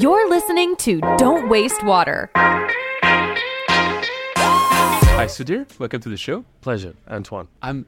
You're listening to Don't Waste Water. Hi, Sudhir. Welcome to the show. Pleasure, Antoine. I'm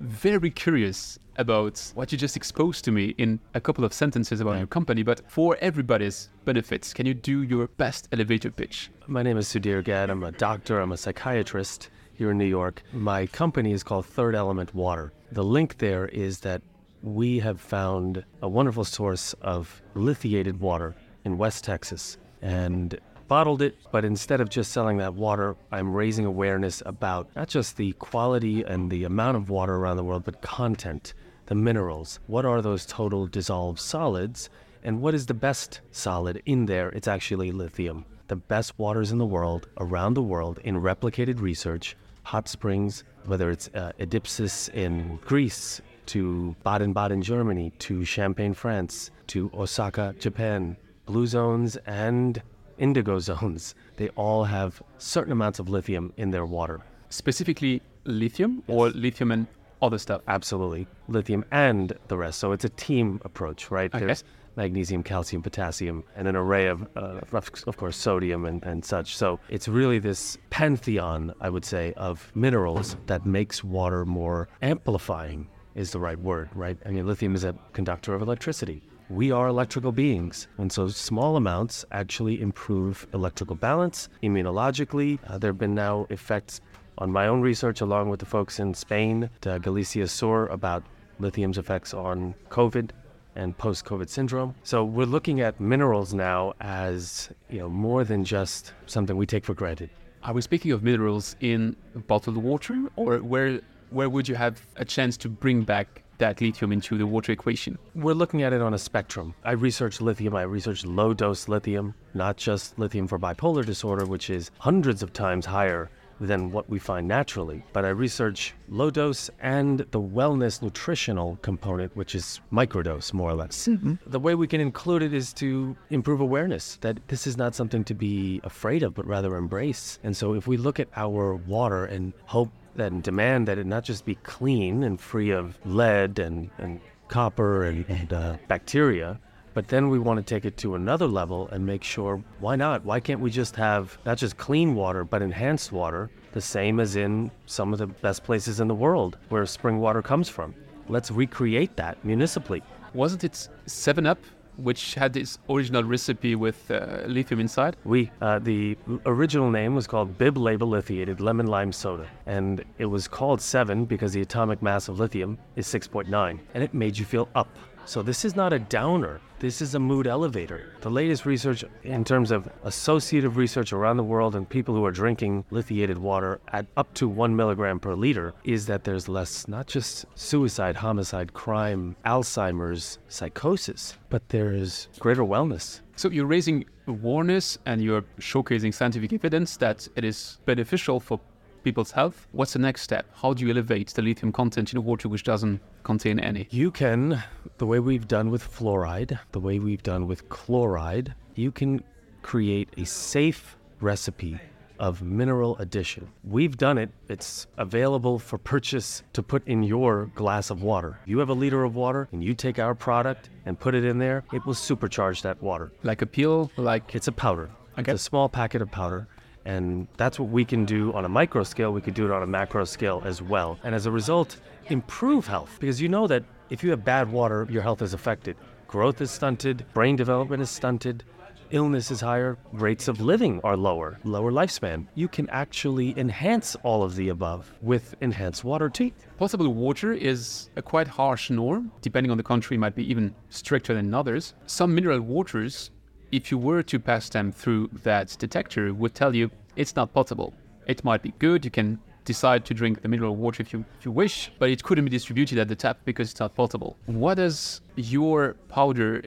very curious about what you just exposed to me in a couple of sentences about your company, but for everybody's benefits, can you do your best elevator pitch? My name is Sudhir Gadh. I'm a doctor, I'm a psychiatrist here in New York. My company is called Third Element Water. The link there is that we have found a wonderful source of lithiated water in West Texas and bottled it. But instead of just selling that water, I'm raising awareness about not just the quality and the amount of water around the world, but content, the minerals. What are those total dissolved solids? And what is the best solid in there? It's actually lithium. The best waters in the world, around the world, in replicated research, hot springs, whether it's uh, Edipsos in Greece, to Baden Baden, Germany, to Champagne, France, to Osaka, Japan, blue zones and indigo zones, they all have certain amounts of lithium in their water. Specifically, lithium or lithium and other stuff? Absolutely. Lithium and the rest. So it's a team approach, right? Okay. There's magnesium, calcium, potassium, and an array of, uh, of of course, sodium and, and such. So it's really this pantheon, I would say, of minerals that makes water more amplifying, is the right word, right? I mean, lithium is a conductor of electricity. We are electrical beings, and so small amounts actually improve electrical balance. Immunologically, uh, there have been now effects on my own research, along with the folks in Spain, Galicia Sur, about lithium's effects on COVID and post-COVID syndrome. So we're looking at minerals now as you know more than just something we take for granted. Are we speaking of minerals in bottled water, or where where would you have a chance to bring back that lithium into the water equation? We're looking at it on a spectrum. I research lithium, I research low dose lithium, not just lithium for bipolar disorder, which is hundreds of times higher than what we find naturally. But I research low dose and the wellness nutritional component, which is microdose, more or less. The way we can include it is to improve awareness that this is not something to be afraid of, but rather embrace. And so if we look at our water and hope that and demand that it not just be clean and free of lead and, and copper and, and uh, bacteria, but then we want to take it to another level and make sure why not? Why can't we just have not just clean water, but enhanced water, the same as in some of the best places in the world where spring water comes from? Let's recreate that municipally. Wasn't it Seven Up, which had this original recipe with uh, lithium inside? We, uh, the original name was called Bib Label Lithiated Lemon Lime Soda, and it was called 7 because the atomic mass of lithium is 6.9, and it made you feel up. So this is not a downer. This is a mood elevator. The latest research in terms of associative research around the world and people who are drinking lithiated water at up to one milligram per liter is that there's less, not just suicide, homicide, crime, Alzheimer's, psychosis, but there is greater wellness. So you're raising awareness and you're showcasing scientific evidence that it is beneficial for people's health. What's the next step? How do you elevate the lithium content in water which doesn't contain any? You can, the way we've done with fluoride, the way we've done with chloride, you can create a safe recipe of mineral addition. We've done it. It's available for purchase to put in your glass of water. You have a liter of water and you take our product and put it in there, it will supercharge that water. Like a pill, like It's a powder. Okay. It's a small packet of powder. And that's what we can do on a micro scale. We could do it on a macro scale as well. And as a result, improve health. Because you know that if you have bad water, your health is affected. Growth is stunted, brain development is stunted, illness is higher, rates of living are lower, lower lifespan. You can actually enhance all of the above with enhanced water too. Potable water is a quite harsh norm. Depending on the country, might be even stricter than others. Some mineral waters, if you were to pass them through that detector, would tell you it's not potable. It might be good. You can decide to drink the mineral water if you if you wish, but it couldn't be distributed at the tap because it's not potable. What does your powder?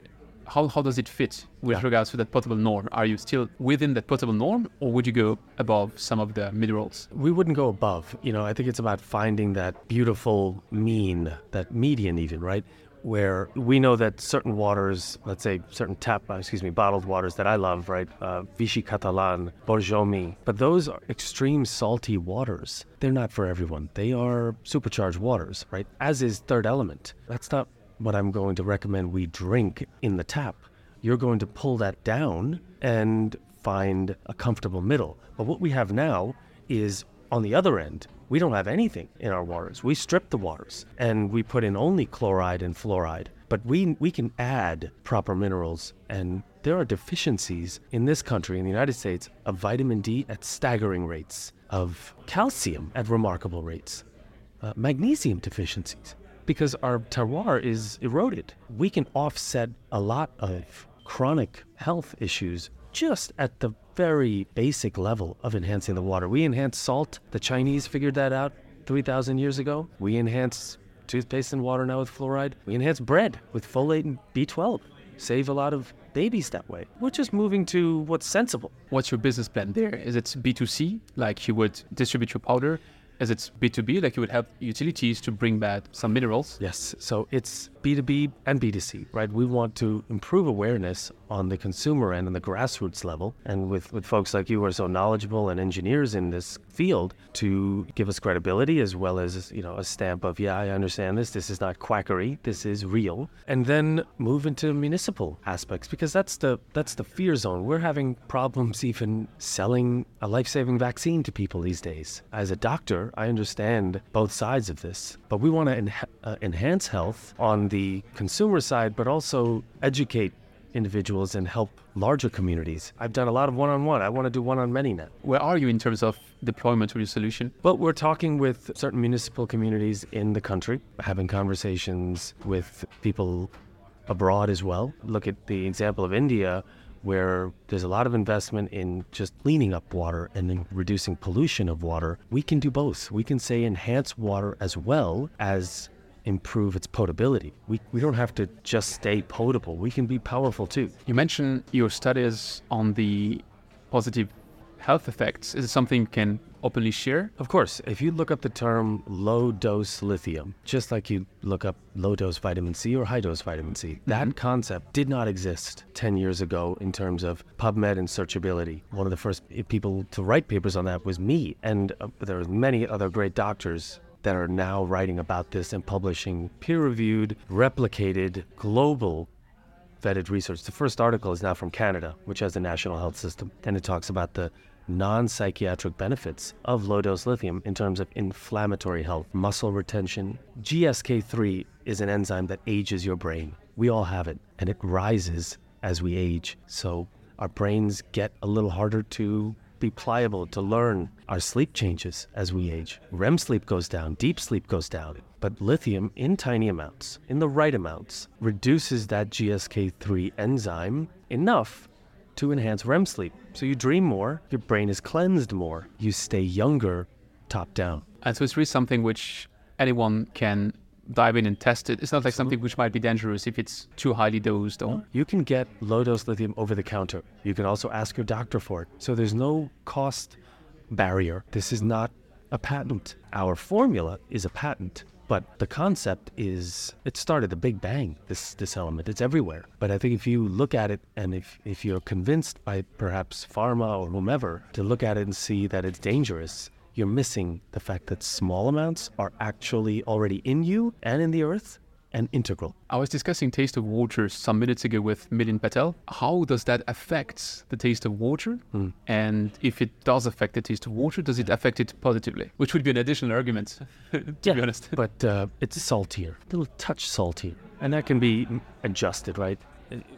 How, how does it fit with regards to that potable norm? Are you still within that potable norm, or would you go above some of the minerals? We wouldn't go above. You know, I think it's about finding that beautiful mean, that median, even, right? Where we know that certain waters, let's say certain tap, uh, excuse me, bottled waters that I love, right? Uh, Vichy Catalan, Borjomi, but those are extreme salty waters. They're not for everyone. They are supercharged waters, right? As is Third Element. That's not what I'm going to recommend we drink in the tap. you're going to pull that down and find a comfortable middle. But what we have now is on the other end, we don't have anything in our waters. We strip the waters and we put in only chloride and fluoride. But we, we can add proper minerals, and there are deficiencies in this country, in the United States, of vitamin D at staggering rates, of calcium at remarkable rates, uh, magnesium deficiencies, because our terroir is eroded. We can offset a lot of chronic health issues just at the very basic level of enhancing the water. We enhance salt. The Chinese figured that out 3,000 years ago. We enhance toothpaste and water now with fluoride. We enhance bread with folate and B12. Save a lot of babies that way. We're just moving to what's sensible. What's your business plan there? Is it B2C, like you would distribute your powder? Is it B2B, like you would have utilities to bring back some minerals? Yes, so it's B2B and B2C, right? We want to improve awareness on the consumer end and the grassroots level, and with, with folks like you who are so knowledgeable and engineers in this field to give us credibility as well as you know a stamp of yeah I understand this. This is not quackery. This is real, and then move into municipal aspects because that's the that's the fear zone. We're having problems even selling a life-saving vaccine to people these days. As a doctor, I understand both sides of this, but we want to en- uh, enhance health on the consumer side, but also educate individuals and help larger communities. I've done a lot of one on one. I want to do one on many now. Where are you in terms of deployment of your solution? Well, we're talking with certain municipal communities in the country, having conversations with people abroad as well. Look at the example of India, where there's a lot of investment in just cleaning up water and in reducing pollution of water. We can do both. We can say enhance water as well as improve its potability. We, we don't have to just stay potable, we can be powerful too. You mentioned your studies on the positive health effects. Is it something you can openly share? Of course, if you look up the term low dose lithium, just like you look up low dose vitamin C or high dose vitamin C, mm-hmm. that concept did not exist 10 years ago in terms of PubMed and searchability. One of the first people to write papers on that was me, and uh, there are many other great doctors that are now writing about this and publishing peer reviewed, replicated, global vetted research. The first article is now from Canada, which has a national health system, and it talks about the non psychiatric benefits of low dose lithium in terms of inflammatory health, muscle retention. GSK3 is an enzyme that ages your brain. We all have it, and it rises as we age. So our brains get a little harder to be pliable to learn. Our sleep changes as we age. REM sleep goes down, deep sleep goes down. But lithium, in tiny amounts, in the right amounts, reduces that GSK3 enzyme enough to enhance REM sleep. So you dream more, your brain is cleansed more, you stay younger top down. And so it's really something which anyone can dive in and test it. It's not like something which might be dangerous if it's too highly dosed. Or you can get low dose lithium over the counter. You can also ask your doctor for it. So there's no cost barrier. This is not a patent. Our formula is a patent. But the concept is it started the Big Bang, this this element. It's everywhere. But I think if you look at it and if, if you're convinced by perhaps pharma or whomever to look at it and see that it's dangerous, you're missing the fact that small amounts are actually already in you and in the earth and integral. I was discussing taste of water some minutes ago with Milin Patel. How does that affect the taste of water? Mm. And if it does affect the taste of water, does it affect it positively? Which would be an additional argument, to yeah, be honest. But uh, it's saltier, a little touch saltier. And that can be adjusted, right?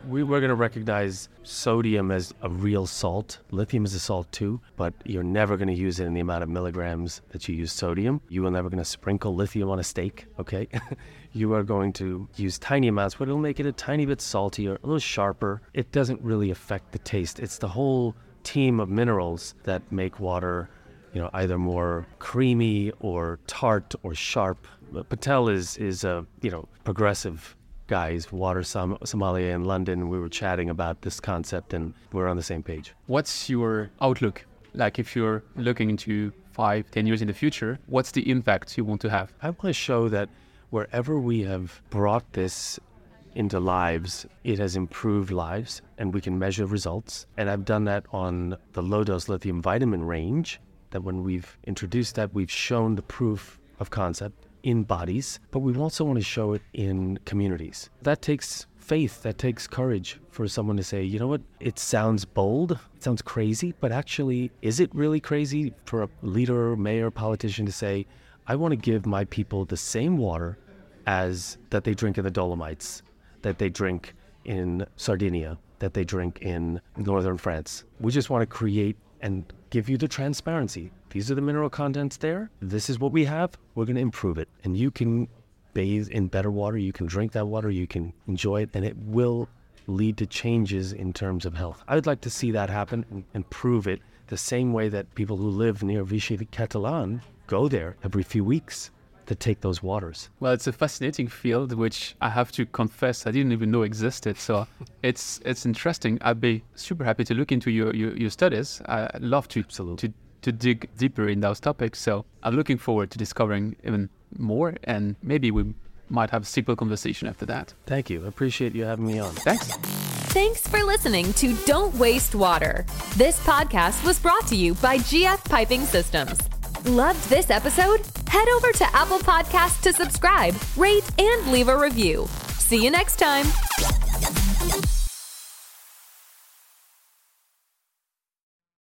We were going to recognize sodium as a real salt. Lithium is a salt too, but you're never going to use it in the amount of milligrams that you use sodium. You are never going to sprinkle lithium on a steak, okay? you are going to use tiny amounts, but it'll make it a tiny bit saltier, a little sharper. It doesn't really affect the taste. It's the whole team of minerals that make water, you know, either more creamy or tart or sharp. Patel is is a you know progressive guys, water som- sommelier in London. We were chatting about this concept and we're on the same page. What's your outlook? Like if you're looking into five, ten years in the future, what's the impact you want to have? I want to show that wherever we have brought this into lives, it has improved lives and we can measure results. And I've done that on the low dose lithium vitamin range, that when we've introduced that, we've shown the proof of concept in bodies, but we also want to show it in communities. That takes faith, that takes courage for someone to say, you know what, it sounds bold, it sounds crazy, but actually, is it really crazy for a leader, mayor, politician to say, I want to give my people the same water as that they drink in the Dolomites, that they drink in Sardinia, that they drink in northern France. We just want to create and give you the transparency. These are the mineral contents there. This is what we have. We're going to improve it. And you can bathe in better water. You can drink that water. You can enjoy it. And it will lead to changes in terms of health. I would like to see that happen and, and prove it the same way that people who live near Vichy Catalan go there every few weeks to take those waters. Well, it's a fascinating field, which I have to confess I didn't even know existed. So it's it's interesting. I'd be super happy to look into your your, your studies. I'd love to Absolutely. to to dig deeper in those topics. So I'm looking forward to discovering even more, and maybe we might have a sequel conversation after that. Thank you. Appreciate you having me on. Thanks. Thanks for listening to Don't Waste Water. This podcast was brought to you by GF Piping Systems. Loved this episode? Head over to Apple Podcasts to subscribe, rate, and leave a review. See you next time.